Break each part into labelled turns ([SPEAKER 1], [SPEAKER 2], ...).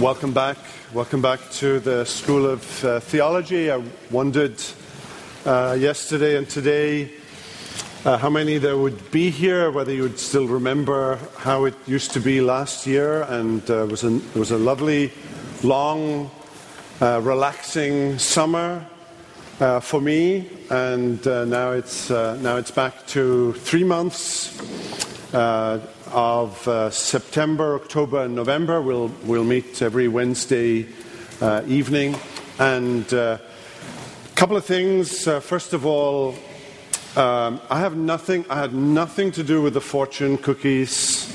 [SPEAKER 1] welcome back. Welcome back to the School of uh, Theology. I wondered uh, yesterday and today uh, how many there would be here, whether you would still remember how it used to be last year. And uh, it, was a, it was a lovely, long, uh, relaxing summer uh, for me. And now, it's, now it's back to three months of uh, September, October, and November. We'll, we'll meet every Wednesday uh, evening. And a uh, couple of things. Uh, first of all, um, I have nothing. I had nothing to do with the fortune cookies.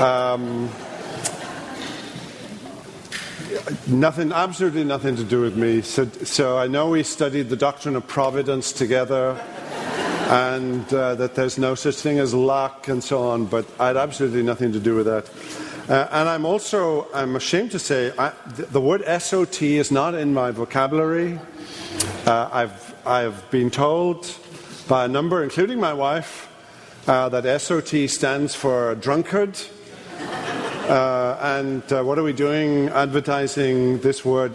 [SPEAKER 1] Um, nothing, absolutely nothing to do with me. So, so I know we studied the doctrine of providence together and uh, that there's no such thing as luck and so on, but I had absolutely nothing to do with that. Uh, and I'm also, I'm ashamed to say, I, the, the, word SOT is not in my vocabulary. Uh, I've, I've been told by a number, including my wife, uh, that SOT stands for drunkard. Uh, and uh, what are we doing advertising this word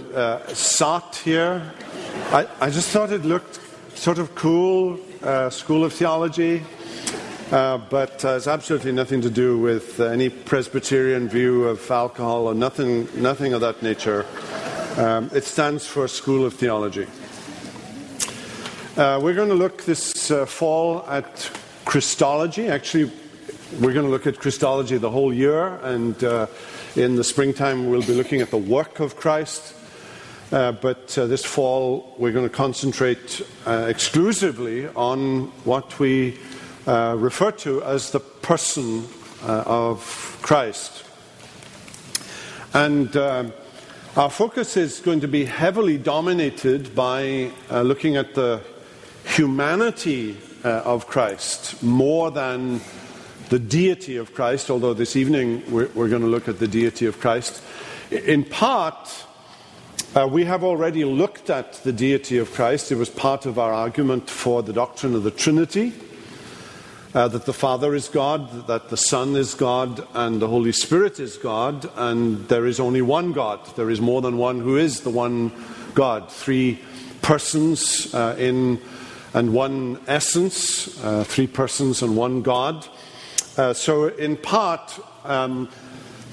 [SPEAKER 1] SOT here? I, I just thought it looked sort of cool, uh, School of Theology, uh, but uh, has absolutely nothing to do with any Presbyterian view of alcohol or nothing, nothing of that nature. Um, it stands for School of Theology. Uh, we're going to look this uh, fall at Christology. Actually, we're going to look at Christology the whole year, and uh, in the springtime, we'll be looking at the work of Christ. Uh, but uh, this fall, we're going to concentrate uh, exclusively on what we uh, refer to as the person uh, of Christ. And our focus is going to be heavily dominated by looking at the humanity of Christ more than the deity of Christ, although this evening we're, we're going to look at the deity of Christ. In part, uh, we have already looked at the deity of Christ. It was part of our argument for the doctrine of the Trinity uh, that the Father is God, that the Son is God, and the Holy Spirit is God, and there is only one God. There is more than one who is the one God. Three persons uh, in and one essence, uh, three persons and one God. Uh, so, in part, um,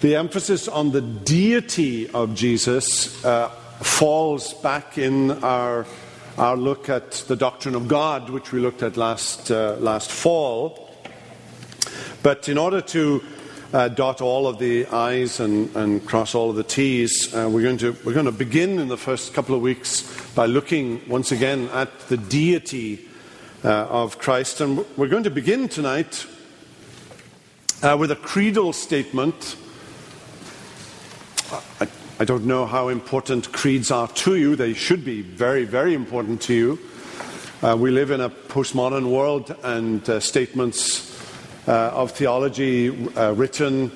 [SPEAKER 1] the emphasis on the deity of Jesus uh, falls back in our, our look at the doctrine of God, which we looked at last, uh, last fall. But in order to uh, dot all of the I's and, and cross all of the T's, uh, we're, going to, we're going to begin in the first couple of weeks by looking once again at the deity uh, of Christ. And we're going to begin tonight uh, with a creedal statement. I, don't know how important creeds are to you. They should be very, very important to you. Uh, we live in a postmodern world, and uh, statements uh, of theology uh, written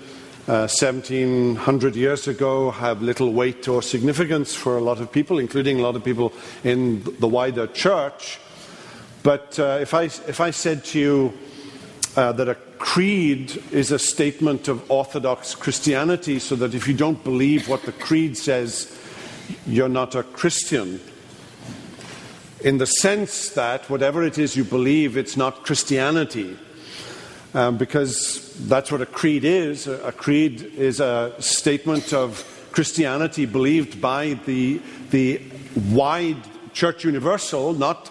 [SPEAKER 1] 1700 uh, years ago have little weight or significance for a lot of people, including a lot of people in the wider church. But uh, if, I, if I said to you that a creed is a statement of Orthodox Christianity, so that if you don't believe what the creed says, you're not a Christian. In the sense that whatever it is you believe, it's not Christianity. Um, because that's what a creed is. A creed is a statement of Christianity believed by the, the wide church universal, not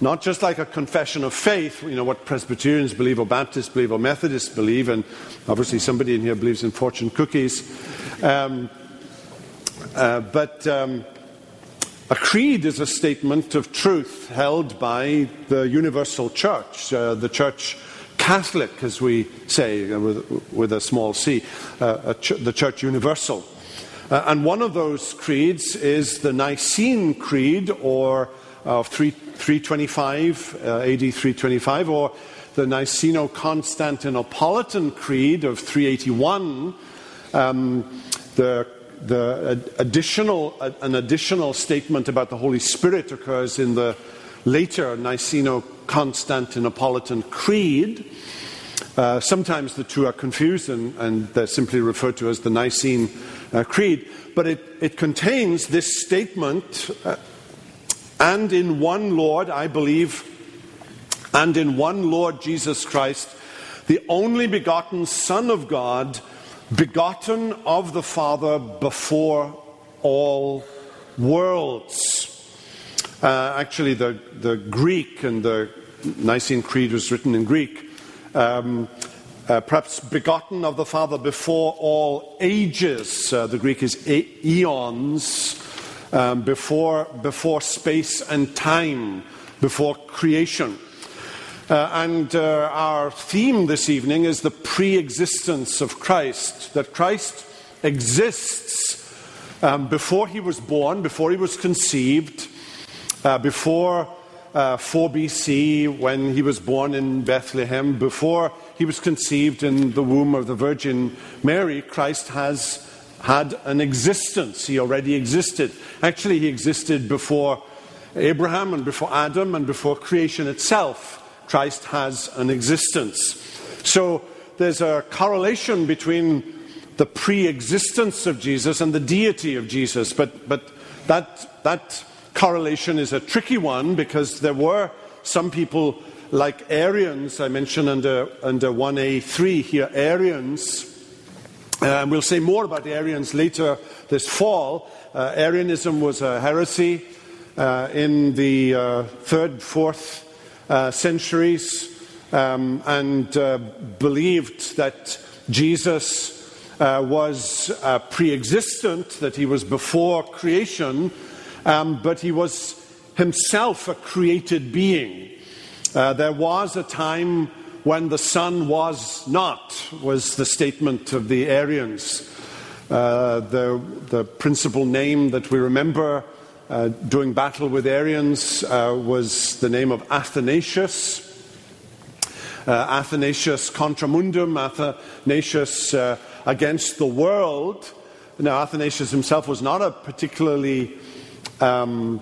[SPEAKER 1] not just like a confession of faith, you know, what Presbyterians believe or Baptists believe or Methodists believe, and obviously somebody in here believes in fortune cookies. Um, uh, but um, a creed is a statement of truth held by the universal church, uh, the church Catholic, as we say, uh, with, with, a small c, uh, ch- the church universal. Uh, and one of those creeds is the Nicene Creed, or of 3, 325, uh, AD 325, or the Niceno Constantinopolitan Creed of 381, um, the, the additional, uh, an additional statement about the Holy Spirit occurs in the later Niceno Constantinopolitan Creed. Uh, sometimes the two are confused and, and, they're simply referred to as the Nicene uh, Creed. But it, it, contains this statement, uh, and in one Lord, I believe, and in one Lord Jesus Christ, the only begotten Son of God, begotten of the Father before all worlds. Uh, actually, the, the Greek and the Nicene Creed was written in Greek. Um, uh, perhaps begotten of the Father before all ages. Uh, the Greek is eons, um, before, before space and time, before creation. Uh, and uh, our theme this evening is the pre existence of Christ, that Christ exists um, before he was born, before he was conceived, uh, before uh, 4 BC when he was born in Bethlehem, before he was conceived in the womb of the Virgin Mary, Christ has had an existence. He already existed. Actually, he existed before Abraham and before Adam and before creation itself. Christ has an existence. So there's a correlation between the pre existence of Jesus and the deity of Jesus, but, but that, that correlation is a tricky one because there were some people like Arians, I mentioned under, under 1A3 here, Arians. Uh, and we'll say more about the Arians later this fall. Uh, Arianism was a heresy uh, in the uh, third, fourth uh, centuries um, and uh, believed that Jesus was pre existent, that he was before creation, um, but he was himself a created being. Uh, there was a time when the Son was not, was the statement of the Arians. Uh, the, the, principal name that we remember uh, doing battle with Arians uh, was the name of Athanasius. Uh, Athanasius contra mundum, Athanasius uh, against the world. Now, Athanasius himself was not a particularly um,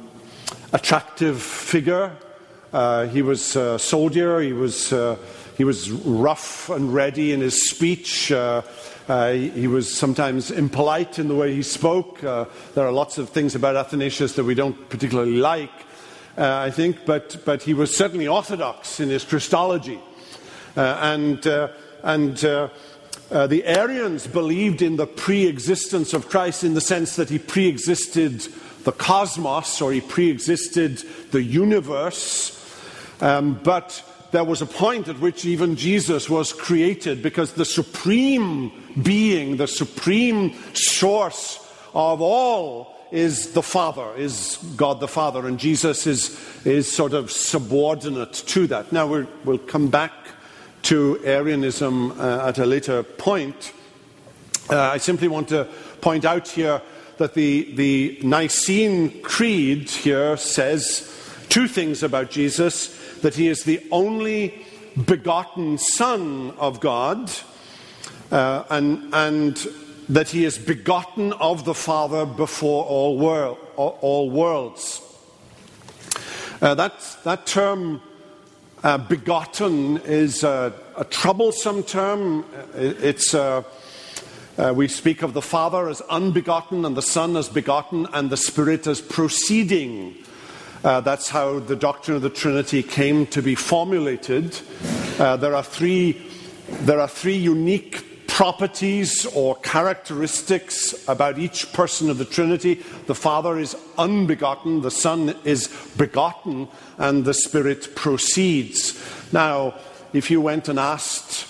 [SPEAKER 1] attractive figure. Uh, he was a soldier, he was, he was rough and ready in his speech. Uh, uh he was sometimes impolite in the way he spoke. Uh, there are lots of things about Athanasius that we don't particularly like, uh, I think, but, but he was certainly orthodox in his Christology. and and the Arians believed in the pre existence of Christ in the sense that he pre existed the cosmos, or he pre existed the universe. Um, but there was a point at which even Jesus was created because the supreme being, the supreme source of all is the Father, is God the Father, and Jesus is, is sort of subordinate to that. Now, we will come back to Arianism uh, at a later point. Uh, I simply want to point out here that the, the Nicene Creed here says two things about Jesus that he is the only begotten Son of God, uh, and, and that he is begotten of the Father before all, world, all worlds. Uh, that, that term, uh, begotten, is a, a, troublesome term. It's uh, uh, we speak of the Father as unbegotten, and the Son as begotten, and the Spirit as proceeding. Uh, that's how the doctrine of the Trinity came to be formulated. Uh, there, are three, there are three unique properties or characteristics about each person of the Trinity. The Father is unbegotten, the Son is begotten, and the Spirit proceeds. Now, if you went and asked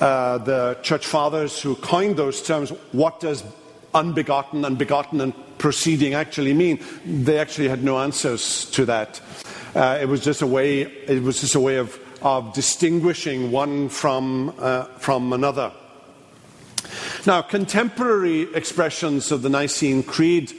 [SPEAKER 1] uh, the church fathers who coined those terms, what does unbegotten and begotten and proceeding actually mean? They actually had no answers to that. Uh, it was just a way. It was just a way of, of distinguishing one from uh, from another. Now, contemporary expressions of the Nicene Creed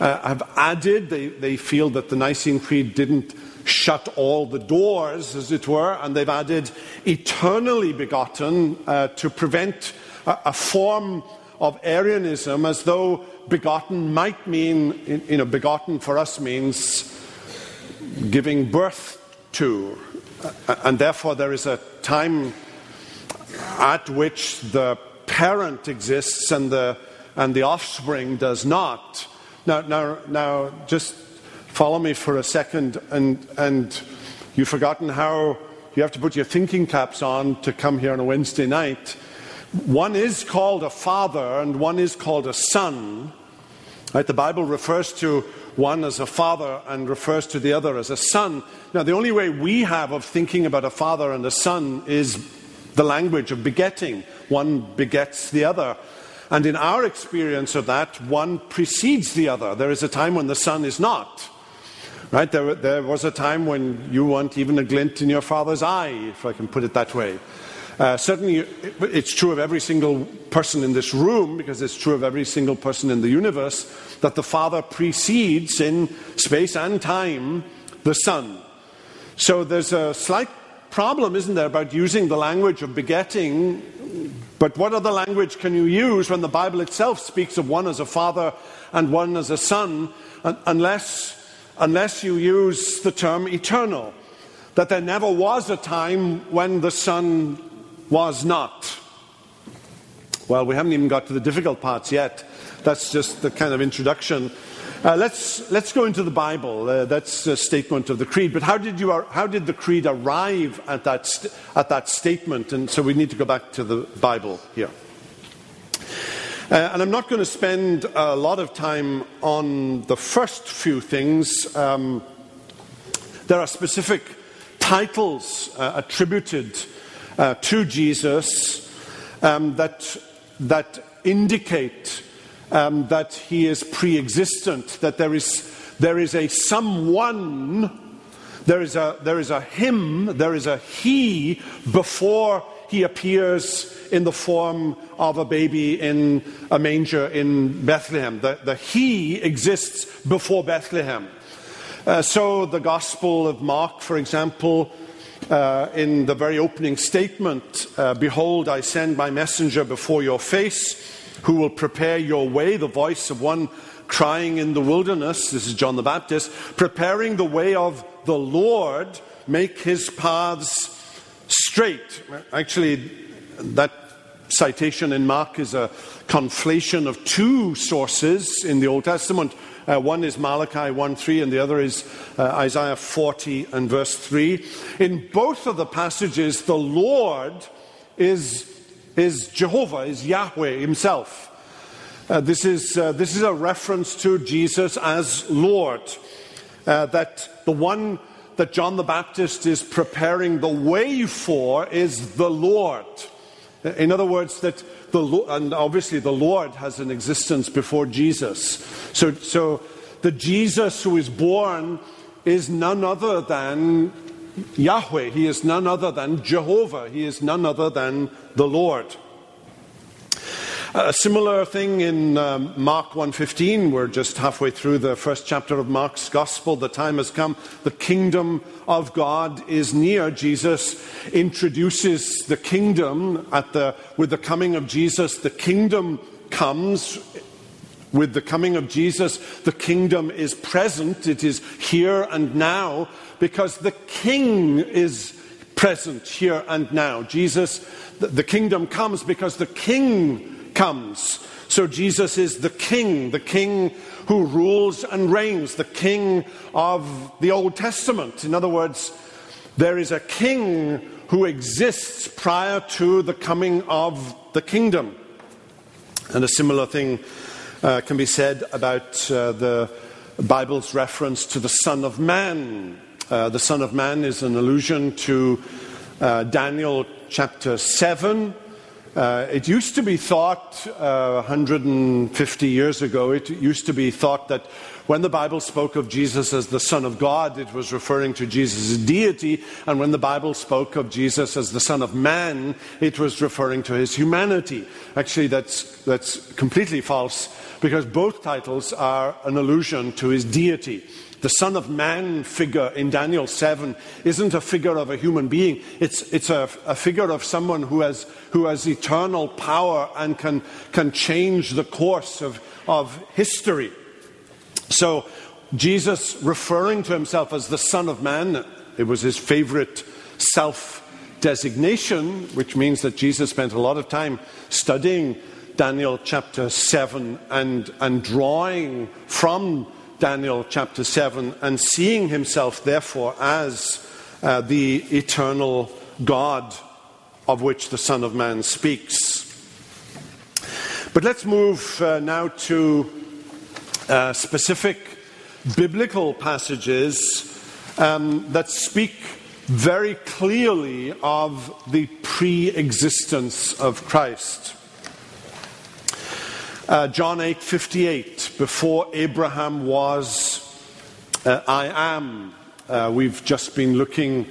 [SPEAKER 1] uh, have added. They, they feel that the Nicene Creed didn't shut all the doors, as it were, and they've added eternally begotten uh, to prevent a, a, form of Arianism as though begotten might mean, you know, begotten for us means giving birth to, and therefore there is a time at which the parent exists and the, and the offspring does not. Now, now, now, just follow me for a second, and, and you've forgotten how you have to put your thinking caps on to come here on a Wednesday night. One is called a father, and one is called a son. Right? The Bible refers to one as a father and refers to the other as a son. Now, the only way we have of thinking about a father and a son is the language of begetting. One begets the other. And in our experience of that, one precedes the other. There is a time when the son is not. Right? There, there was a time when you want even a glint in your father's eye, if I can put it that way. Uh, certainly, it's true of every single person in this room, because it's true of every single person in the universe, that the Father precedes in space and time the Son. So there's a slight problem, isn't there, about using the language of begetting. But what other language can you use when the Bible itself speaks of one as a father and one as a son, unless, unless you use the term eternal? That there never was a time when the Son was not. Well, we haven't even got to the difficult parts yet. That's just the kind of introduction. Uh, let's, let's go into the Bible. Uh, that's a statement of the creed. But how did, you, how did the creed arrive at that, st- at that statement? And so we need to go back to the Bible here. Uh, and I'm not going to spend a lot of time on the first few things. Um, there are specific titles uh, attributed uh, to Jesus um, that, that indicate um, that he is pre existent, that there is, there is a someone, there is a, there is a him, there is a he before he appears in the form of a baby in a manger in Bethlehem. The, the he exists before Bethlehem. Uh, so the Gospel of Mark, for example, uh, in the very opening statement uh, Behold, I send my messenger before your face who will prepare your way, the voice of one crying in the wilderness. This is John the Baptist, preparing the way of the Lord, make his paths straight. Actually, that citation in Mark is a conflation of two sources in the Old Testament. Uh, one is Malachi 1:3, and the other is uh, Isaiah 40 and verse 3. In both of the passages, the Lord is is Jehovah, is Yahweh himself. Uh, this, is, uh, this is a reference to Jesus as Lord. Uh, that the one that John the Baptist is preparing the way for is the Lord. In other words, that the and obviously the Lord has an existence before Jesus. So, so the Jesus who is born is none other than Yahweh. He is none other than Jehovah. He is none other than the Lord. A similar thing in um, Mark 1:15. We're just halfway through the first chapter of Mark's Gospel. The time has come. The kingdom of God is near. Jesus introduces the kingdom at the, with the coming of Jesus. The kingdom comes with the coming of Jesus, the kingdom is present, it is here and now, because the king is present here and now. Jesus, the kingdom comes because the king comes. So Jesus is the king, the king who rules and reigns, the king of the Old Testament. In other words, there is a king who exists prior to the coming of the kingdom. And a similar thing uh, can be said about uh, the Bible's reference to the Son of Man. Uh, the Son of Man is an allusion to uh, Daniel chapter 7. Uh, it used to be thought, 150 uh, years ago, it used to be thought that when the Bible spoke of Jesus as the Son of God, it was referring to Jesus' deity, and when the Bible spoke of Jesus as the Son of Man, it was referring to his humanity. Actually, that's, that's completely false because both titles are an allusion to his deity. The Son of Man figure in Daniel 7 isn't a figure of a human being, it's, it's a, a figure of someone who has, who has eternal power and can, can change the course of, of history. So, Jesus referring to himself as the Son of Man, it was his favorite self designation, which means that Jesus spent a lot of time studying Daniel chapter 7 and, and drawing from Daniel chapter 7 and seeing himself, therefore, as uh, the eternal God of which the Son of Man speaks. But let's move uh, now to uh, specific biblical passages um, that speak very clearly of the pre existence of Christ. Uh, John 8:58 before Abraham was uh, I am. Uh, we've just been looking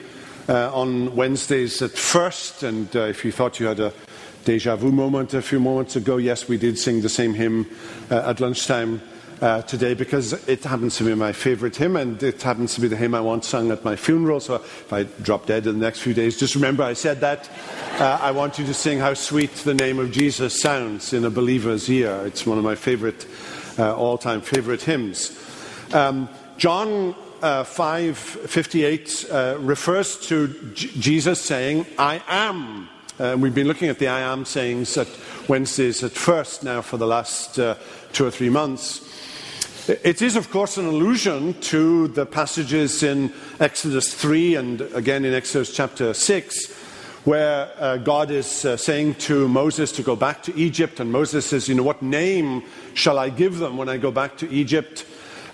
[SPEAKER 1] uh, on Wednesdays at first and uh, if you thought you had a deja vu moment a few moments ago yes we did sing the same hymn uh, at lunchtime uh, today because it happens to be my favorite hymn and it happens to be the hymn I want sung at my funeral. So if I drop dead in the next few days, just remember I said that. Uh, I want you to sing how sweet the name of Jesus sounds in a believer's ear. It's one of my favorite, uh, all time favorite hymns. Um, John uh, 5:58 uh, refers to J- Jesus saying, "I am." Uh, we've been looking at the "I am" sayings at Wednesdays at first now for the last uh, two or three months. It is, of course, an allusion to the passages in Exodus 3 and again in Exodus chapter 6, where uh, God is uh, saying to Moses to go back to Egypt, and Moses says, You know, what name shall I give them when I go back to Egypt?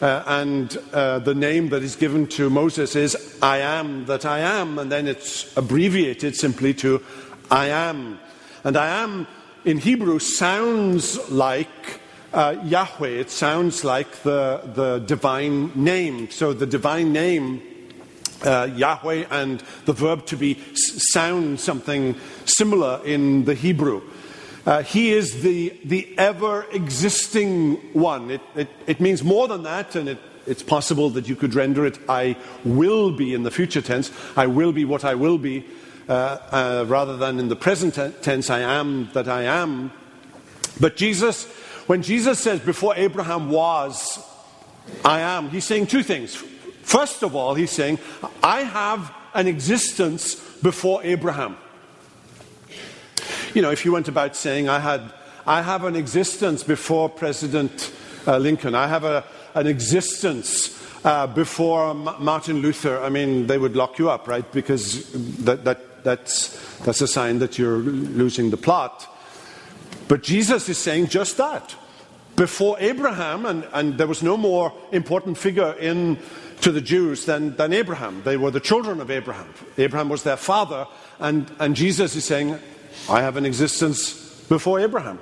[SPEAKER 1] Uh, and uh, the name that is given to Moses is I am that I am, and then it's abbreviated simply to I am. And I am in Hebrew sounds like uh, Yahweh, it sounds like the, the divine name. So the divine name, uh, Yahweh, and the verb to be sound something similar in the Hebrew. Uh, he is the, the ever existing one. It, it, it, means more than that, and it, it's possible that you could render it I will be in the future tense. I will be what I will be, uh, uh, rather than in the present tense, I am that I am. But Jesus when Jesus says, Before Abraham was, I am, he's saying two things. First of all, he's saying, I have an existence before Abraham. You know, if you went about saying, I, had, I have an existence before President uh, Lincoln, I have a, an existence uh, before M- Martin Luther, I mean, they would lock you up, right? Because that, that, that's, that's a sign that you're losing the plot. But Jesus is saying just that. Before Abraham, and, and there was no more important figure in to the Jews than, than Abraham. They were the children of Abraham. Abraham was their father, and, and Jesus is saying, I have an existence before Abraham.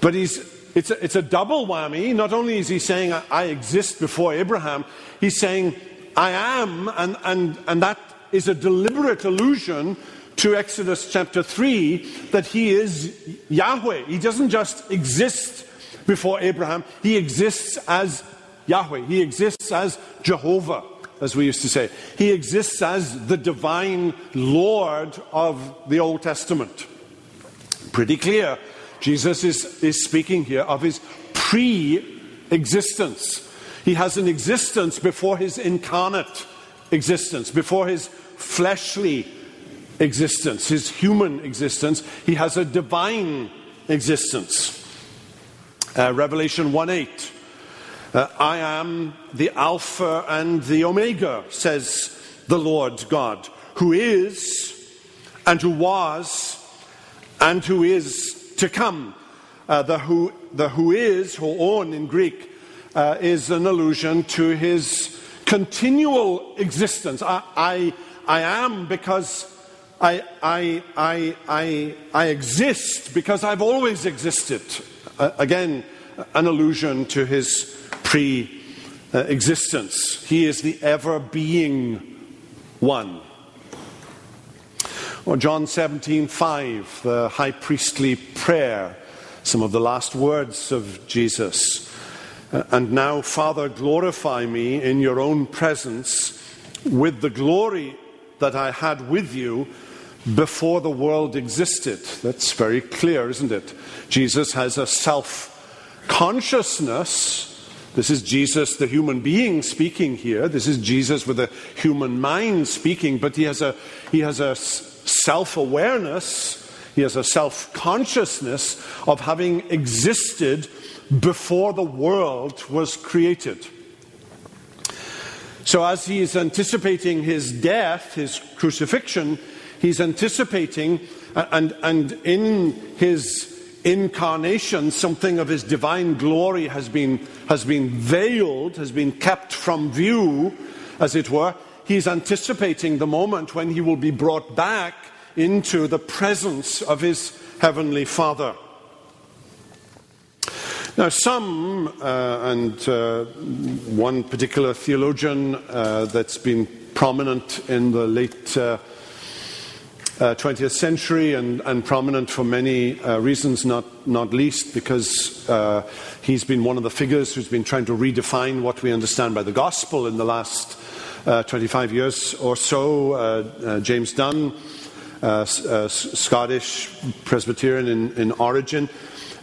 [SPEAKER 1] But he's, it's, a, it's a double whammy. Not only is he saying, I, exist before Abraham, he's saying, I am, and, and, and that is a deliberate allusion to Exodus chapter 3 that he is Yahweh. He doesn't just exist before Abraham, he exists as Yahweh. He exists as Jehovah, as we used to say. He exists as the divine Lord of the Old Testament. Pretty clear. Jesus is, is speaking here of his pre existence. He has an existence before his incarnate existence, before his fleshly existence, his human existence, he has a divine existence. Uh, Revelation 1 8. Uh, I am the Alpha and the Omega, says the Lord God, who is and who was and who is to come. Uh, the, who, the who is, ho on in Greek, uh, is an allusion to his continual existence. I, I, I am because I, I, I, I, I exist because I've always existed. Uh, again, an allusion to his pre existence. He is the ever being one. Or John 17, 5, the high priestly prayer, some of the last words of Jesus. Uh, and now, Father, glorify me in your own presence with the glory that I had with you before the world existed. That's very clear, isn't it? Jesus has a self consciousness. This is Jesus, the human being, speaking here. This is Jesus with a human mind speaking, but he has a, he has a self awareness, he has a self consciousness of having existed before the world was created. So, as he is anticipating his death, his crucifixion, he's anticipating, and, and in his incarnation, something of his divine glory has been, has been veiled, has been kept from view, as it were. He's anticipating the moment when he will be brought back into the presence of his heavenly Father. Now, some, uh, and uh, one particular theologian uh, that's been prominent in the late 20th uh, century and, and, prominent for many uh, reasons, not, not least because uh, he's been one of the figures who's been trying to redefine what we understand by the gospel in the last 25 years or so. James Dunn, Scottish Presbyterian in, in origin.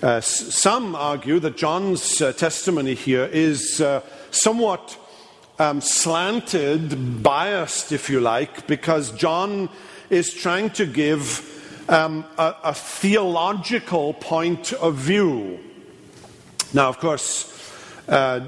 [SPEAKER 1] Uh, some argue that John's uh, testimony here is uh, somewhat um, slanted, biased, if you like, because John is trying to give um, a, a, theological point of view. Now, of course, uh,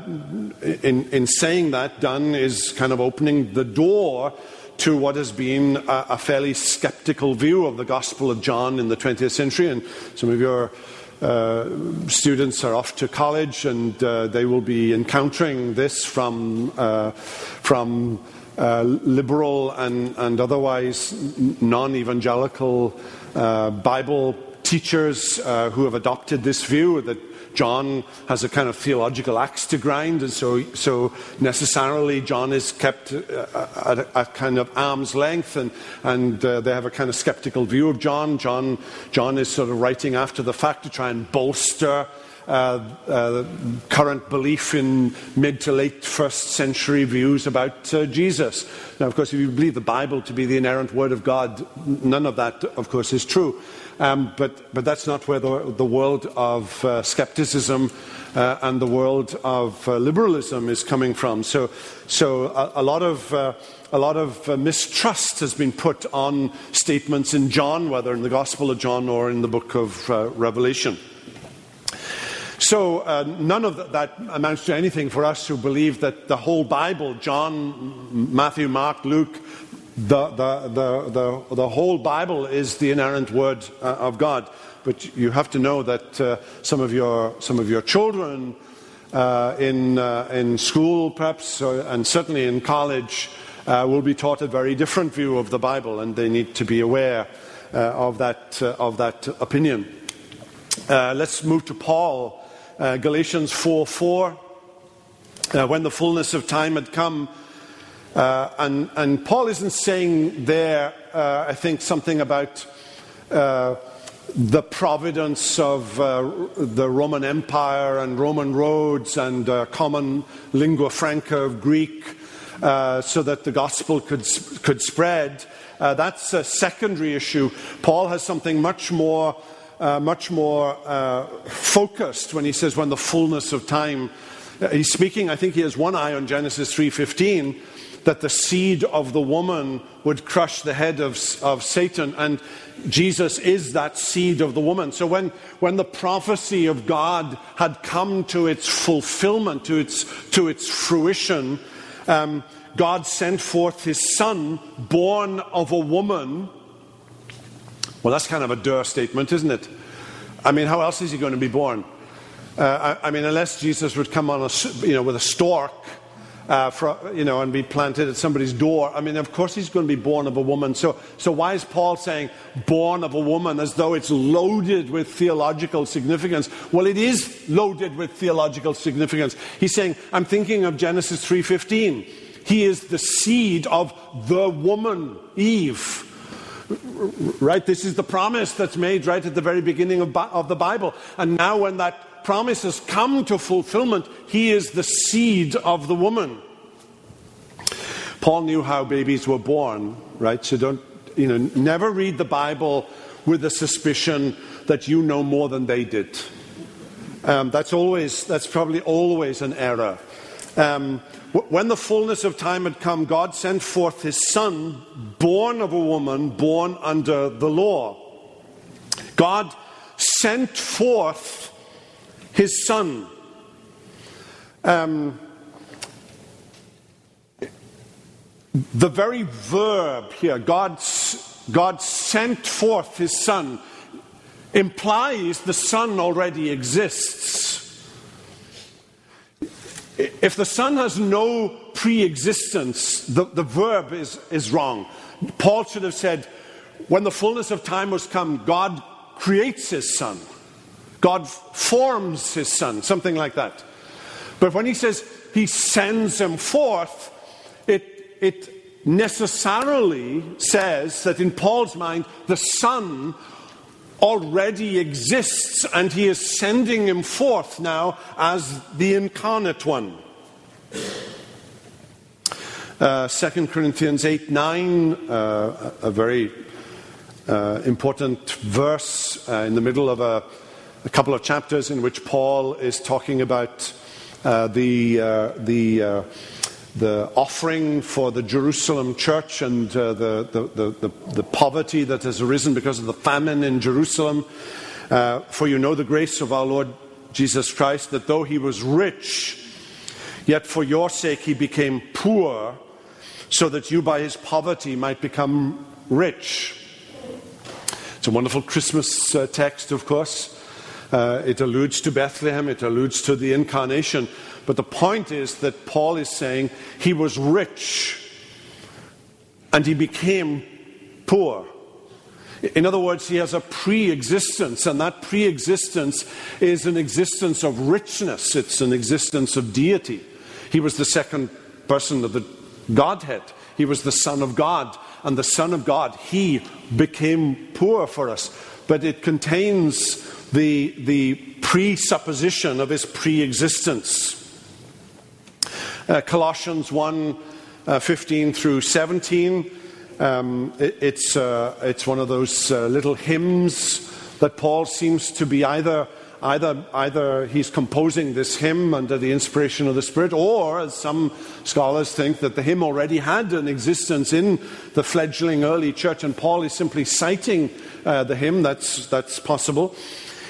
[SPEAKER 1] in, in saying that, Dunn is kind of opening the door to what has been a, a fairly skeptical view of the Gospel of John in the 20th century, and some of your uh, students are off to college and uh, they will be encountering this from, uh, from uh, liberal and, and otherwise non evangelical uh, Bible teachers who have adopted this view that John has a kind of theological axe to grind, and so, so necessarily John is kept uh, at a, a kind of arm's length, and, and uh, they have a kind of skeptical view of John. John. John is sort of writing after the fact to try and bolster uh, uh, current belief in mid to late first century views about uh, Jesus. Now, of course, if you believe the Bible to be the inerrant word of God, none of that, of course, is true. Um, but, but that's not where the, the world of uh, skepticism uh, and the world of uh, liberalism is coming from. So, so a, a lot of, uh, a lot of uh, mistrust has been put on statements in John, whether in the Gospel of John or in the book of uh, Revelation. So, uh, none of that amounts to anything for us who believe that the whole Bible, John, Matthew, Mark, Luke, the, the, the, the, the whole Bible is the inerrant word uh, of God. But you have to know that uh, some, of your, some of your children uh, in, uh, in school, perhaps, and certainly in college, uh, will be taught a very different view of the Bible, and they need to be aware uh, of, that, of that opinion. let's move to Paul, Galatians 4 4. when the fullness of time had come, uh, and, and, Paul isn't saying there, uh, I think, something about uh, the providence of uh, the Roman Empire and Roman roads and uh, common lingua franca of Greek uh, so that the gospel could, could spread. that's a secondary issue. Paul has something much more, much more focused when he says, when the fullness of time. He's speaking, I think he has one eye on Genesis 3.15, that the seed of the woman would crush the head of, of Satan. And Jesus is that seed of the woman. So when, when the prophecy of God had come to its fulfillment, to its, to its fruition, um, God sent forth his son, born of a woman. Well, that's kind of a dur statement, isn't it? I mean, how else is he going to be born? Uh, I, I, mean, unless Jesus would come on a, you know, with a stork uh, for, you know, and be planted at somebody's door. I mean, of course he's going to be born of a woman. So, so why is Paul saying born of a woman as though it's loaded with theological significance? Well, it is loaded with theological significance. He's saying, I'm thinking of Genesis 3.15. He is the seed of the woman, Eve. Right? This is the promise that's made right at the very beginning of, of the Bible. And now when that promises come to fulfillment, he is the seed of the woman. Paul knew how babies were born, right? So don't, you know, never read the Bible with the suspicion that you know more than they did. Um, that's always, that's probably always an error. Um, when the fullness of time had come, God sent forth his son, born of a woman, born under the law. God sent forth his son. Um, the very verb here, God, God sent forth his son, implies the son already exists. If the Son has no pre existence, the, the verb is, is wrong. Paul should have said, when the fullness of time was come, God creates his Son. God forms his Son, something like that. But when he says he sends him forth, it, it necessarily says that in Paul's mind, the Son already exists and he is sending him forth now as the incarnate one. Uh, 2 Corinthians 8 9, uh, a very uh, important verse uh, in the middle of a, a, couple of chapters in which Paul is talking about uh, the, uh, the the offering for the Jerusalem church and uh, the, the, the, the, poverty that has arisen because of the famine in Jerusalem. Uh, for you know the grace of our Lord Jesus Christ, that though he was rich, yet for your sake he became poor, so that you by his poverty might become rich. It's a wonderful Christmas uh, text, of course. Uh, it alludes to Bethlehem, it alludes to the incarnation. But the point is that Paul is saying he was rich and he became poor. In other words, he has a pre existence, and that pre existence is an existence of richness, it's an existence of deity. He was the second person of the Godhead, he was the Son of God, and the Son of God, he became poor for us. But it contains the, the presupposition of his pre existence. Uh, Colossians 1 uh, 15 through 17. Um, it, it's, uh, it's one of those uh, little hymns that Paul seems to be either, either, either he's composing this hymn under the inspiration of the Spirit, or, as some scholars think, that the hymn already had an existence in the fledgling early church, and Paul is simply citing uh, the hymn. That's, that's possible.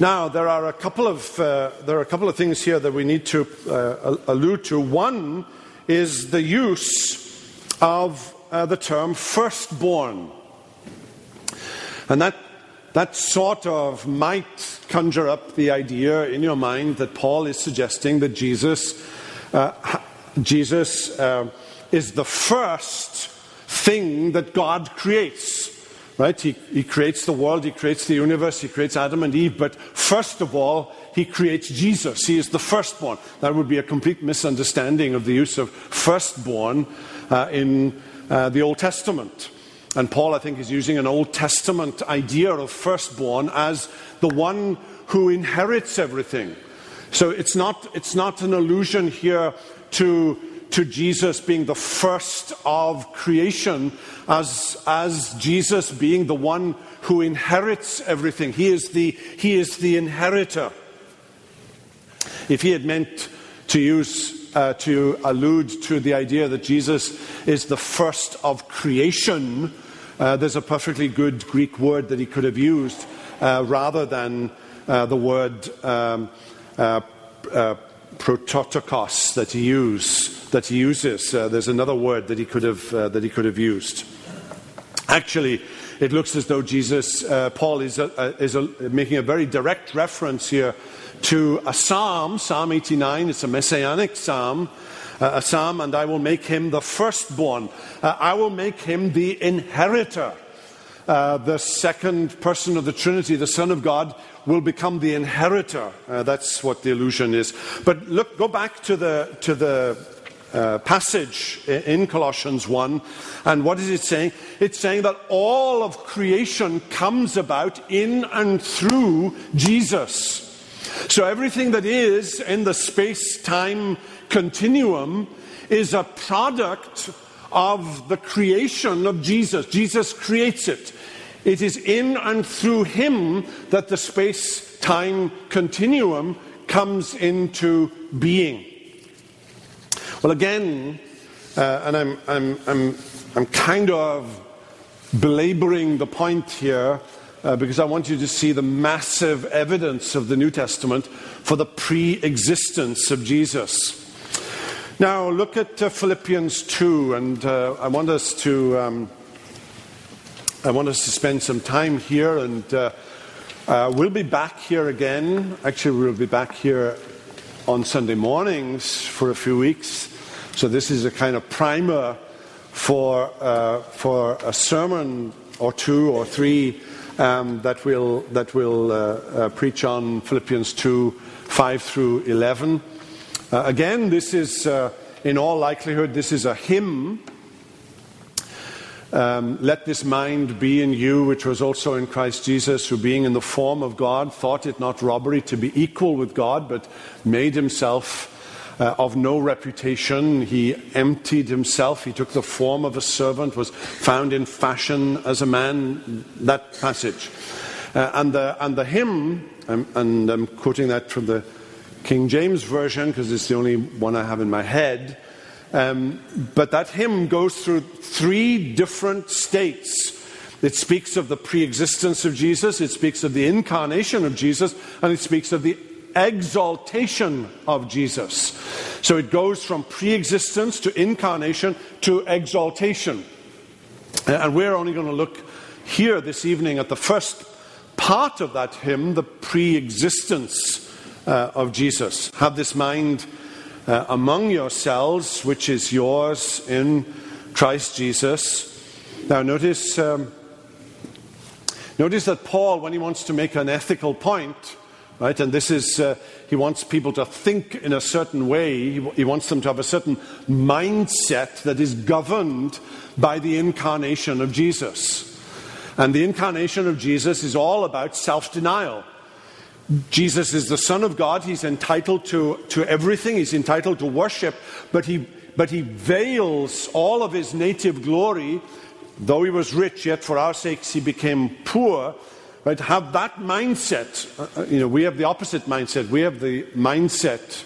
[SPEAKER 1] Now, there are a couple of, uh, there are a couple of things here that we need to uh, allude to. One is the use of uh, the term firstborn. And that, that sort of might conjure up the idea in your mind that Paul is suggesting that Jesus, uh, Jesus uh, is the first thing that God creates. Right? He, he creates the world, he creates the universe, he creates Adam and Eve, but first of all, he creates Jesus. He is the firstborn. That would be a complete misunderstanding of the use of firstborn uh, in uh, the Old Testament. And Paul, I think, is using an Old Testament idea of firstborn as the one who inherits everything. So it's not, it's not an allusion here to, to Jesus being the first of creation, as, as Jesus being the one who inherits everything. He is the, he is the inheritor. If he had meant to use uh, to allude to the idea that Jesus is the first of creation, uh, there's a perfectly good Greek word that he could have used uh, rather than uh, the word um, uh, uh, prototokos that he, use, that he uses. Uh, there's another word that he could have, uh, that he could have used. Actually, it looks as though Jesus, uh, Paul is, is making a very direct reference here to a psalm, Psalm 89. It's a messianic psalm, uh, a psalm, and I will make him the firstborn. Uh, I will make him the inheritor. Uh, the second person of the Trinity, the Son of God, will become the inheritor. Uh, that's what the illusion is. But look, go back to the, to the uh, passage in Colossians 1. And what is it saying? It's saying that all of creation comes about in and through Jesus. So everything that is in the space time continuum is a product of the creation of Jesus. Jesus creates it. It is in and through him that the space time continuum comes into being. Well, again, uh, and I'm, I'm, I'm, I'm kind of belaboring the point here uh, because I want you to see the massive evidence of the New Testament for the pre existence of Jesus. Now, look at uh, Philippians 2, and uh, I want us to. Um, I want us to spend some time here, and uh, uh, we'll be back here again. Actually, we'll be back here on Sunday mornings for a few weeks. So this is a kind of primer for, uh, for a sermon or two or three um, that we'll, that we'll uh, uh, preach on Philippians 2 5 through 11. Uh, again, this is, in all likelihood, this is a hymn. Um, Let this mind be in you, which was also in Christ Jesus, who being in the form of God, thought it not robbery to be equal with God, but made himself uh, of no reputation. He emptied himself. He took the form of a servant, was found in fashion as a man. That passage. Uh, and, the, and the hymn, um, and I'm quoting that from the King James Version because it's the only one I have in my head. Um, but that hymn goes through three different states. It speaks of the pre existence of Jesus, it speaks of the incarnation of Jesus, and it speaks of the exaltation of Jesus. So it goes from pre existence to incarnation to exaltation. And we're only going to look here this evening at the first part of that hymn, the pre existence uh, of Jesus. Have this mind uh, among yourselves, which is yours in Christ Jesus. Now, notice, um, notice that Paul, when he wants to make an ethical point, right, and this is, uh, he wants people to think in a certain way, he, he wants them to have a certain mindset that is governed by the incarnation of Jesus. And the incarnation of Jesus is all about self denial. Jesus is the Son of God. He's entitled to, to everything. He's entitled to worship, but he, but he veils all of his native glory. Though he was rich, yet for our sakes he became poor. Right? Have that mindset. Uh, uh, you know, we have the opposite mindset. We have the mindset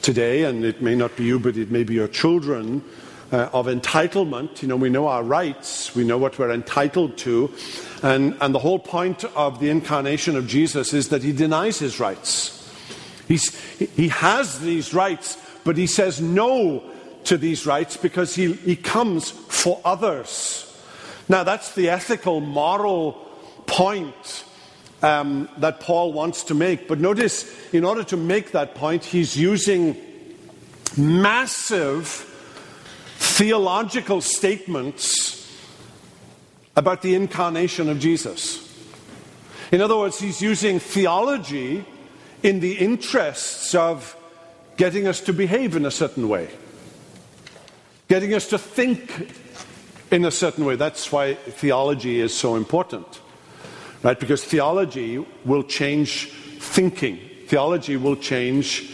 [SPEAKER 1] today, and it may not be you, but it may be your children, uh, of entitlement. You know, we know our rights, we know what we're entitled to. And, and the whole point of the incarnation of Jesus is that he denies his rights. He's, he has these rights, but he says no to these rights because he, he comes for others. Now, that's the ethical, moral point um, that Paul wants to make. But notice, in order to make that point, he's using massive theological statements about the incarnation of Jesus. In other words, he's using theology in the interests of getting us to behave in a certain way, getting us to think in a certain way. That's why theology is so important, right? Because theology will change thinking, theology will change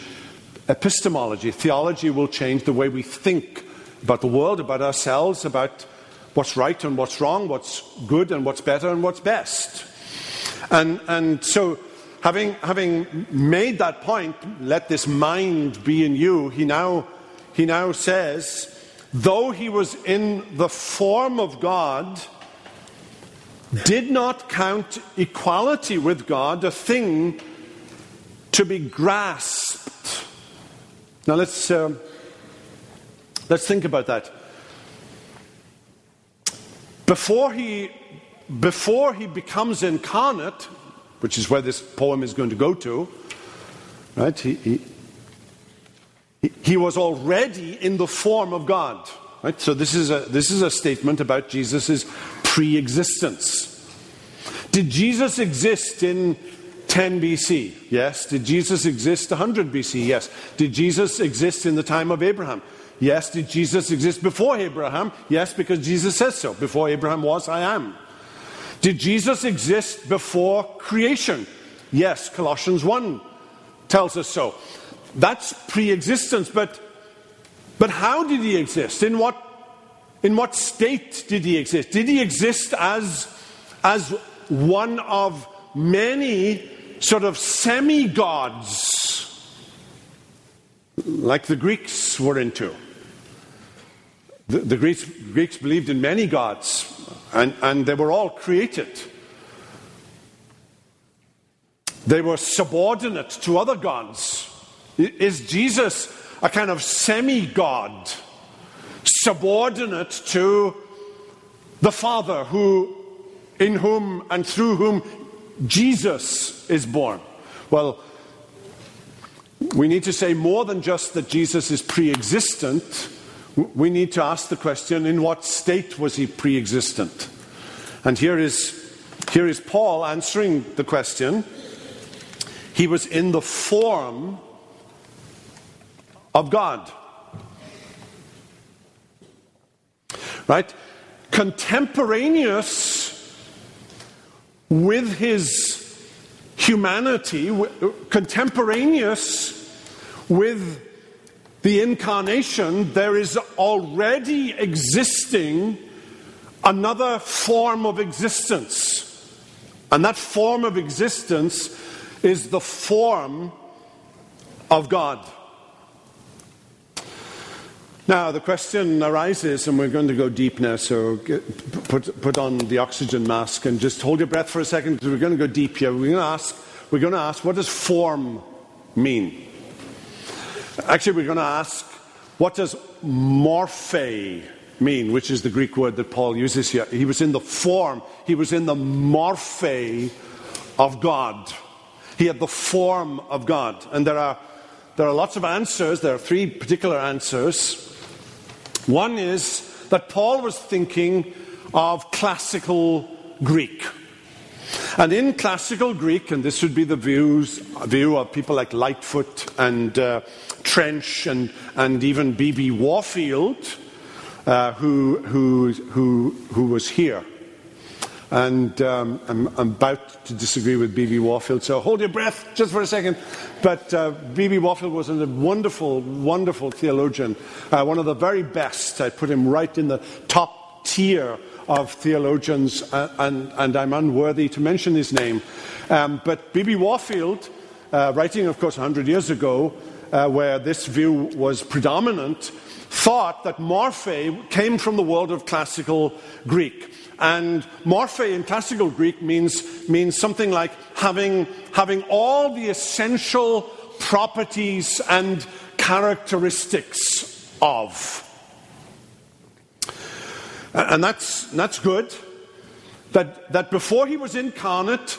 [SPEAKER 1] epistemology, theology will change the way we think about the world, about ourselves, about what's right and what's wrong, what's good and what's better and what's best. And, and so, having, having made that point, let this mind be in you, he now, he now says, though he was in the form of God, did not count equality with God a thing to be grasped. Now let's, uh, let's think about that. Before he, before he becomes incarnate, which is where this poem is going to go to, right? He, he, he was already in the form of God. Right? So this is a, this is a statement about Jesus' pre existence. Did Jesus exist in 10 BC? Yes. Did Jesus exist 100 BC? Yes. Did Jesus exist in the time of Abraham? Yes. Did Jesus exist before Abraham? Yes, because Jesus says so. Before Abraham was, I am. Did Jesus exist before creation? Yes, Colossians 1 tells us so. That's pre existence, but, but how did he exist? In what, in what state did he exist? Did he exist as, as one of many sort of semi gods, like the Greeks were into? The, the Greeks, Greeks believed in many gods, and, and they were all created. They were subordinate to other gods. Is Jesus a kind of semi God, subordinate to the Father, who, in whom and through whom Jesus is born? Well, we need to say more than just that Jesus is pre existent. We need to ask the question in what state was he pre existent? And here is, here is Paul answering the question. He was in the form of God. Right? Contemporaneous with his humanity, contemporaneous with the incarnation, there is already existing another form of existence. And that form of existence is the form of God. Now, the question arises, and we're going to go deep now, so get, put, put on the oxygen mask and just hold your breath for a second because we're going to go deep here. We're going to ask, we're going to ask what does form mean? Actually, we're going to ask what does morphe mean, which is the Greek word that Paul uses here. He was in the form, he was in the morphe of God. He had the form of God. And there are, there are lots of answers. There are three particular answers. One is that Paul was thinking of classical Greek. And in classical Greek, and this would be the views, view of people like Lightfoot and uh, Trench and, and even B.B. Warfield, uh, who, who, who, who was here. And um, I'm, I'm, about to disagree with B.B. Warfield, so hold your breath just for a second. But B.B. Uh, Warfield was a wonderful, wonderful theologian, uh, one of the very best. I put him right in the top tier of theologians, uh, and, and, I'm unworthy to mention his name. Um, but B.B. Warfield, uh, writing, of course, 100 years ago, uh, where this view was predominant, thought that morphe came from the world of classical Greek. And morphe in classical Greek means, means something like having, having all the essential properties and characteristics of. And that's, that's good. That, that before he was incarnate,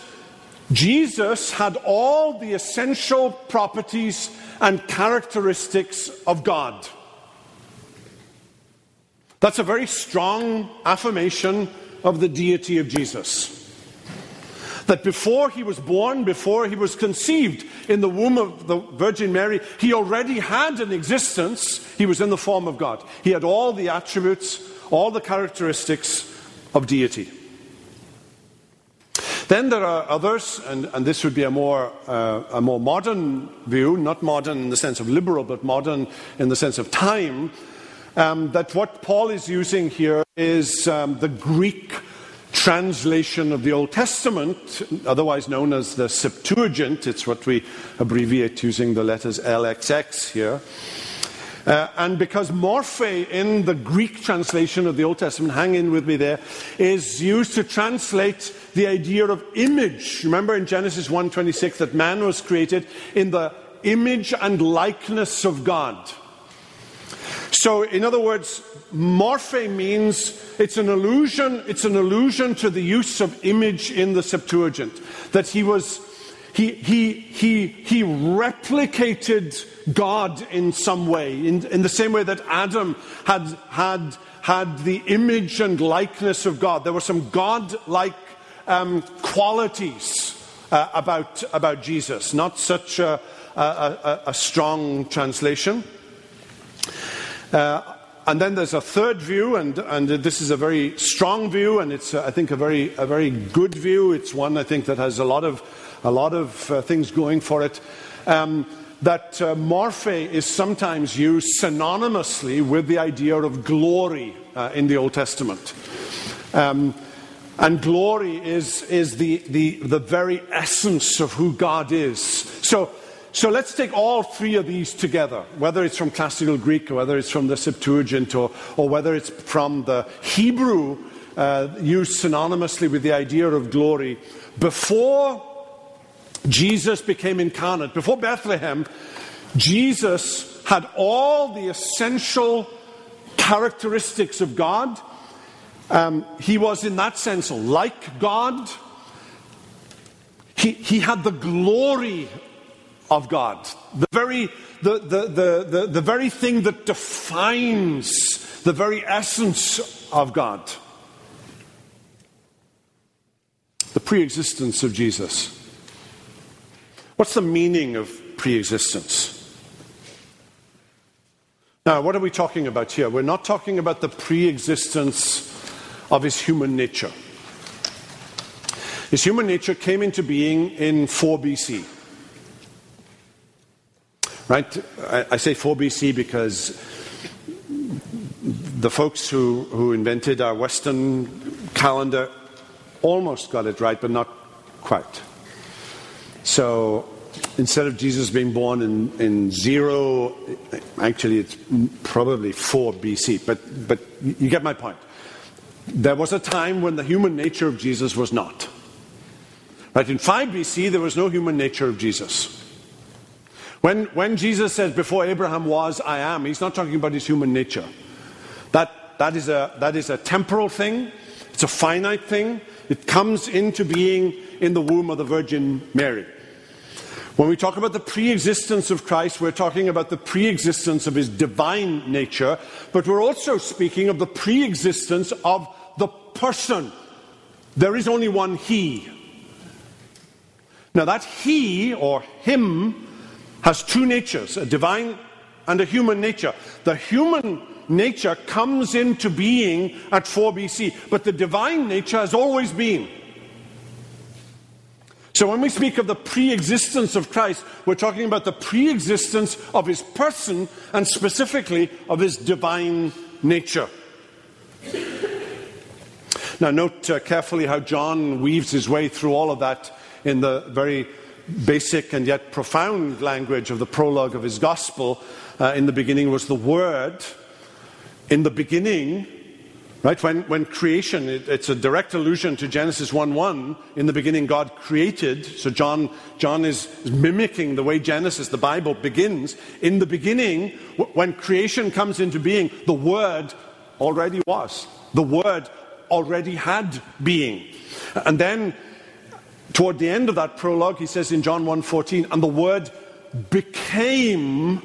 [SPEAKER 1] Jesus had all the essential properties and characteristics of God. That's a very strong affirmation of the deity of Jesus. That before he was born, before he was conceived in the womb of the Virgin Mary, he already had an existence. He was in the form of God. He had all the attributes, all the characteristics of deity. Then there are others, and, and this would be a more, uh, a more modern view, not modern in the sense of liberal, but modern in the sense of time, um, that what Paul is using here is um, the Greek translation of the Old Testament, otherwise known as the Septuagint. It's what we abbreviate using the letters LXX here. Uh, and because morphe in the Greek translation of the Old Testament, hang in with me there, is used to translate the idea of image. Remember in Genesis 1:26 that man was created in the image and likeness of God. So, in other words, morphe means it's an allusion, it's an allusion to the use of image in the Septuagint. That he was he, he, he, he replicated God in some way, in, in the same way that Adam had, had, had the image and likeness of God. There were some God like um, qualities uh, about, about Jesus, not such a, a, a, a strong translation. Uh, and then there's a third view, and, and this is a very strong view, and it's, uh, I think, a very, a very good view. It's one, I think, that has a lot of, a lot of uh, things going for it. Um, that uh, morphe is sometimes used synonymously with the idea of glory uh, in the Old Testament. Um, and glory is, is the, the, the very essence of who God is. So, so let's take all three of these together, whether it's from classical Greek, or whether it's from the Septuagint, or, or whether it's from the Hebrew uh, used synonymously with the idea of glory. Before Jesus became incarnate, before Bethlehem, Jesus had all the essential characteristics of God. Um, he was, in that sense, like God. He, he had the glory of God. The very, the, the, the, the, the very thing that defines the very essence of God. The pre existence of Jesus. What's the meaning of pre existence? Now, what are we talking about here? We're not talking about the pre existence of his human nature. His human nature came into being in 4 BC. Right? I, say 4 BC because the folks who, who invented our Western calendar almost got it right, but not quite. So instead of Jesus being born in, in zero, actually it's probably 4 BC, but, but you get my point. There was a time when the human nature of Jesus was not. Right? In 5 BC, there was no human nature of Jesus. When, when Jesus says, Before Abraham was, I am, he's not talking about his human nature. That, that, is a, that is a temporal thing, it's a finite thing. It comes into being in the womb of the Virgin Mary. When we talk about the pre existence of Christ, we're talking about the pre existence of his divine nature, but we're also speaking of the pre existence of person. There is only one He. Now, that He or Him has two natures a divine and a human nature. The human nature comes into being at 4 BC, but the divine nature has always been. So when we speak of the pre existence of Christ, we're talking about the pre existence of his person and specifically of his divine nature. Now, note uh, carefully how John weaves his way through all of that in the very basic and yet profound language of the prologue of his gospel. Uh, in the beginning was the Word. In the beginning, right, when, when creation, it, it's a direct allusion to Genesis 1 1. In the beginning, God created. So John, John is, mimicking the way Genesis, the Bible, begins. In the beginning, w- when creation comes into being, the Word already was. The Word already had being. And then Toward the end of that prologue, he says in John 1:14, and the word became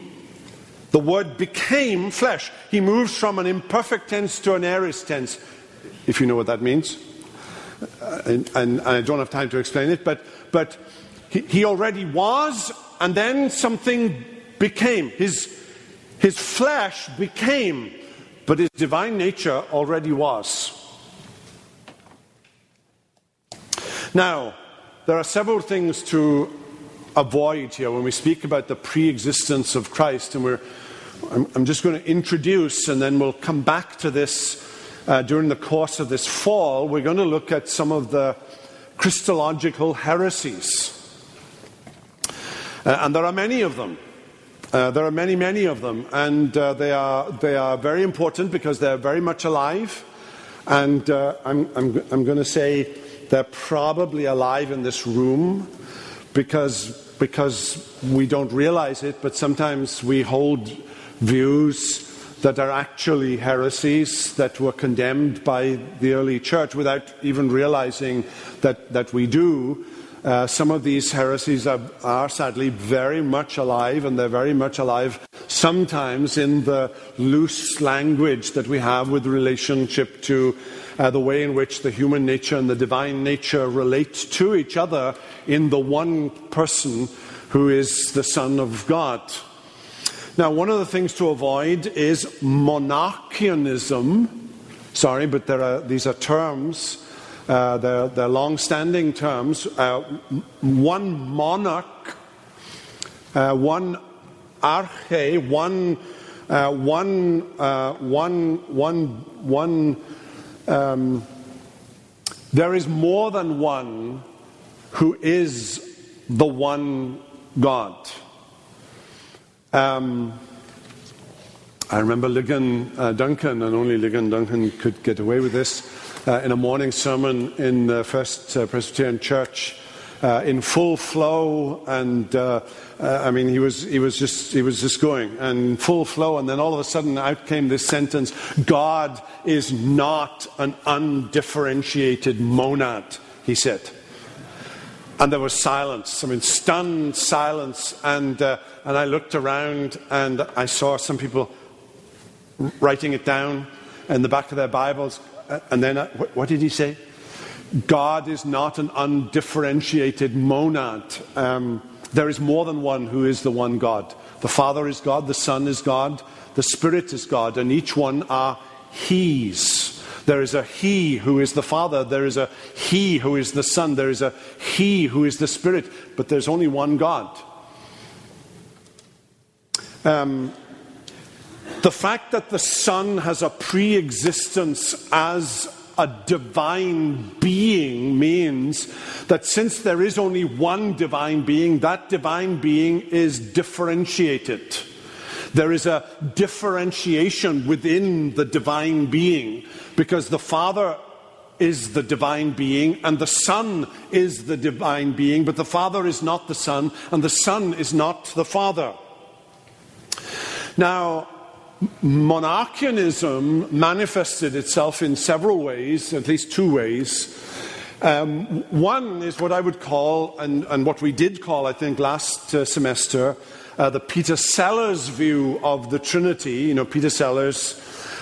[SPEAKER 1] the word became flesh. He moves from an imperfect tense to an aorist tense, if you know what that means. Uh, and, and, and, I don't have time to explain it, but, but he, he already was, and then something became. His, his flesh became, but his divine nature already was. Now, there are several things to avoid here when we speak about the pre existence of Christ, and we're, I'm, I'm, just going to introduce, and then we'll come back to this uh, during the course of this fall. We're going to look at some of the Christological heresies. Uh, and there are many of them. Uh, there are many, many of them, and uh, they, are, they are very important because they're very much alive. And uh, I'm, I'm, I'm going to say they're probably alive in this room because, because we don't realize it, but sometimes we hold views that are actually heresies that were condemned by the early church without even realizing that, that we do. Uh, some of these heresies are, are, sadly very much alive, and they're very much alive sometimes in the loose language that we have with relationship to uh, the way in which the human nature and the divine nature relate to each other in the one person who is the Son of God. Now, one of the things to avoid is monarchianism. Sorry, but there are, these are terms, uh, they're, they're long standing terms. Uh, one monarch, uh, one arche, one, uh, one, uh, one, one, one um, there is more than one who is the one God. Um, I remember Ligon uh, Duncan, and only Ligon Duncan could get away with this, uh, in a morning sermon in the First Presbyterian Church. Uh, in full flow, and uh, uh, I mean, he was, he, was just, he was just going, and full flow, and then all of a sudden out came this sentence God is not an undifferentiated monad, he said. And there was silence, I mean, stunned silence. And, uh, and I looked around and I saw some people writing it down in the back of their Bibles. And then, I, uh, what did he say? God is not an undifferentiated monad. Um, there is more than one who is the one God. The Father is God, the Son is God, the Spirit is God, and each one are He's. There is a He who is the Father. There is a He who is the Son. There is a He who is the Spirit. But there's only one God. Um, the fact that the Son has a pre existence as a divine being means that since there is only one divine being, that divine being is differentiated. There is a differentiation within the divine being because the Father is the divine being and the Son is the divine being, but the Father is not the Son and the Son is not the Father. Now, monarchianism manifested itself in several ways, at least two ways. Um, one is what I would call, and, and, what we did call, I think, last uh, semester, uh, the Peter Sellers view of the Trinity. You know, Peter Sellers,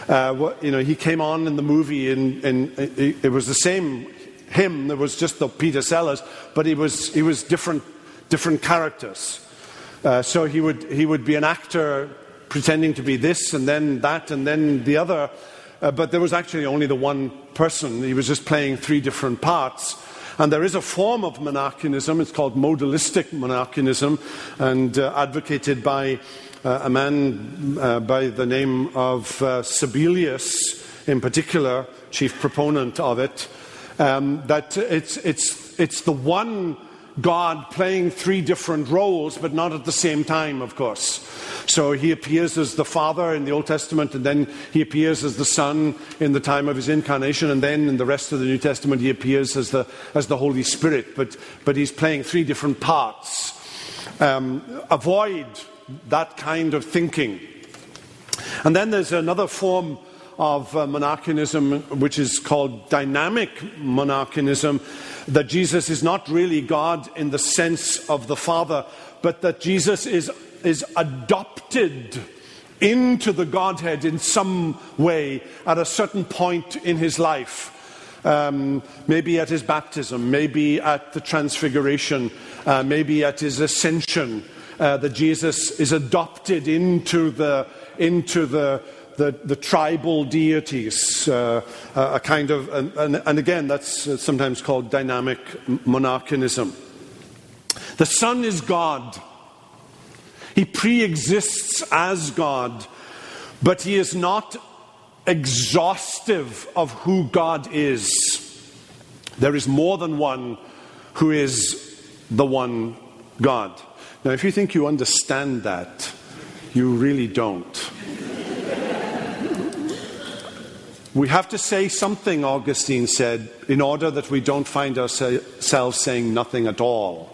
[SPEAKER 1] uh, what, you know, he came on in the movie, and, it, it was the same him. There was just the Peter Sellers, but he was he was different different characters. Uh, so he would he would be an actor pretending to be this and then that and then the other. Uh, but there was actually only the one person. He was just playing three different parts. And there is a form of monarchianism, it's called modalistic monarchianism, and uh, advocated by uh, a man uh, by the name of uh, Sabellius, in particular, chief proponent of it, um, that it's, it's, it's the one God playing three different roles, but not at the same time, of course. So he appears as the Father in the Old Testament, and then he appears as the Son in the time of his incarnation, and then in the rest of the New Testament he appears as the, as the Holy Spirit. But, but he's playing three different parts. Um, avoid that kind of thinking. And then there's another form of uh, monarchianism, which is called dynamic monarchianism, that Jesus is not really God in the sense of the Father, but that Jesus is, is adopted into the Godhead in some way at a certain point in his life. Um, maybe at his baptism, maybe at the transfiguration, uh, maybe at his ascension, uh, that Jesus is adopted into the, into the, the, the tribal deities, uh, a kind of, and, and, again, that's sometimes called dynamic monarchianism. The Son is God. He pre exists as God, but he is not exhaustive of who God is. There is more than one who is the one God. Now, if you think you understand that, you really don't. We have to say something, Augustine said, in order that we don't find ourselves saying nothing at all.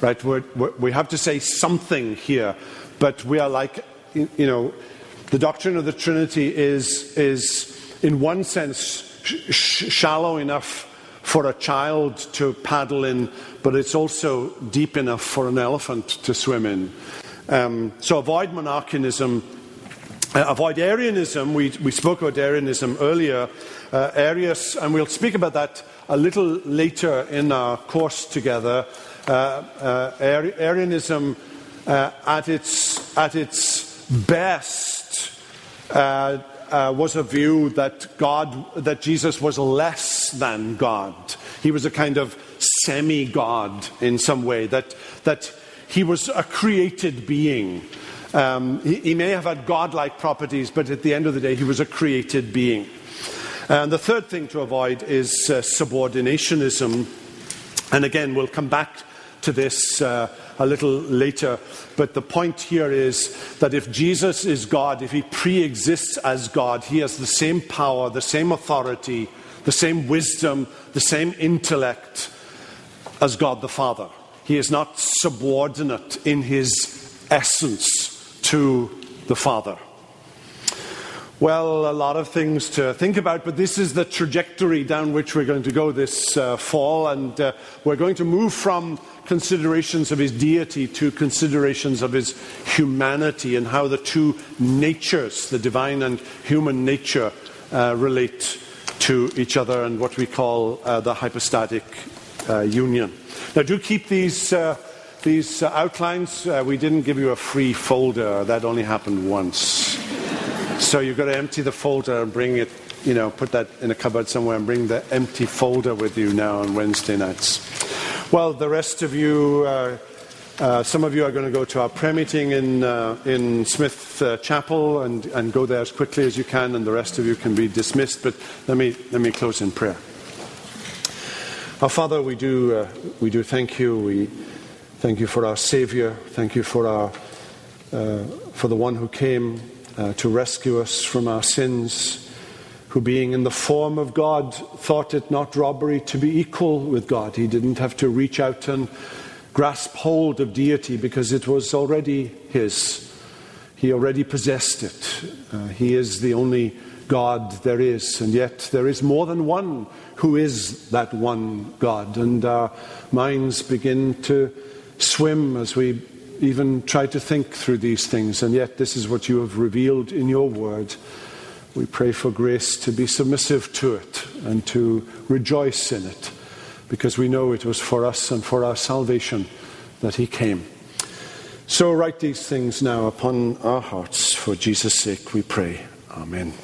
[SPEAKER 1] Right? We're, we're, we have to say something here, but we are like, you know, the doctrine of the Trinity is, is in one sense, sh- shallow enough for a child to paddle in, but it's also deep enough for an elephant to swim in. Um, so avoid monarchianism uh, Arianism. We, we spoke about Arianism earlier. Uh, Arius, and we'll speak about that a little later in our course together. Uh, uh Arianism, uh, at its, at its best, uh, was a view that God, that Jesus was less than God. He was a kind of semi God in some way, that, that he was a created being. Um, he, he, may have had godlike properties, but at the end of the day, he was a created being. And the third thing to avoid is uh, subordinationism. And again, we'll come back to this uh, a little later. But the point here is that if Jesus is God, if he pre exists as God, he has the same power, the same authority, the same wisdom, the same intellect as God the Father. He is not subordinate in his essence to the Father. Well, a lot of things to think about, but this is the trajectory down which we're going to go this uh, fall, and uh, we're going to move from considerations of his deity to considerations of his humanity and how the two natures, the divine and human nature, uh, relate to each other and what we call uh, the hypostatic uh, union. Now, do keep these. Uh, these outlines, we didn't give you a free folder. That only happened once. So you've got to empty the folder and bring it, you know, put that in a cupboard somewhere and bring the empty folder with you now on Wednesday nights. Well, the rest of you, uh, uh, some of you are going to go to our prayer meeting in, uh, in Smith uh, Chapel and, and go there as quickly as you can, and the rest of you can be dismissed. But let me, let me close in prayer. Our Father, we do, uh, we do thank you. We thank you for our Saviour. Thank you for, our, uh, for the one who came uh, to rescue us from our sins, who, being in the form of God, thought it not robbery to be equal with God. He didn't have to reach out and grasp hold of deity because it was already his. He already possessed it. Uh, he is the only God there is, and yet there is more than one who is that one God. And our minds begin to swim as we even try to think through these things, and yet this is what you have revealed in your word. We pray for grace to be submissive to it and to rejoice in it, because we know it was for us and for our salvation that He came. So write these things now upon our hearts. For Jesus' sake, we pray. Amen.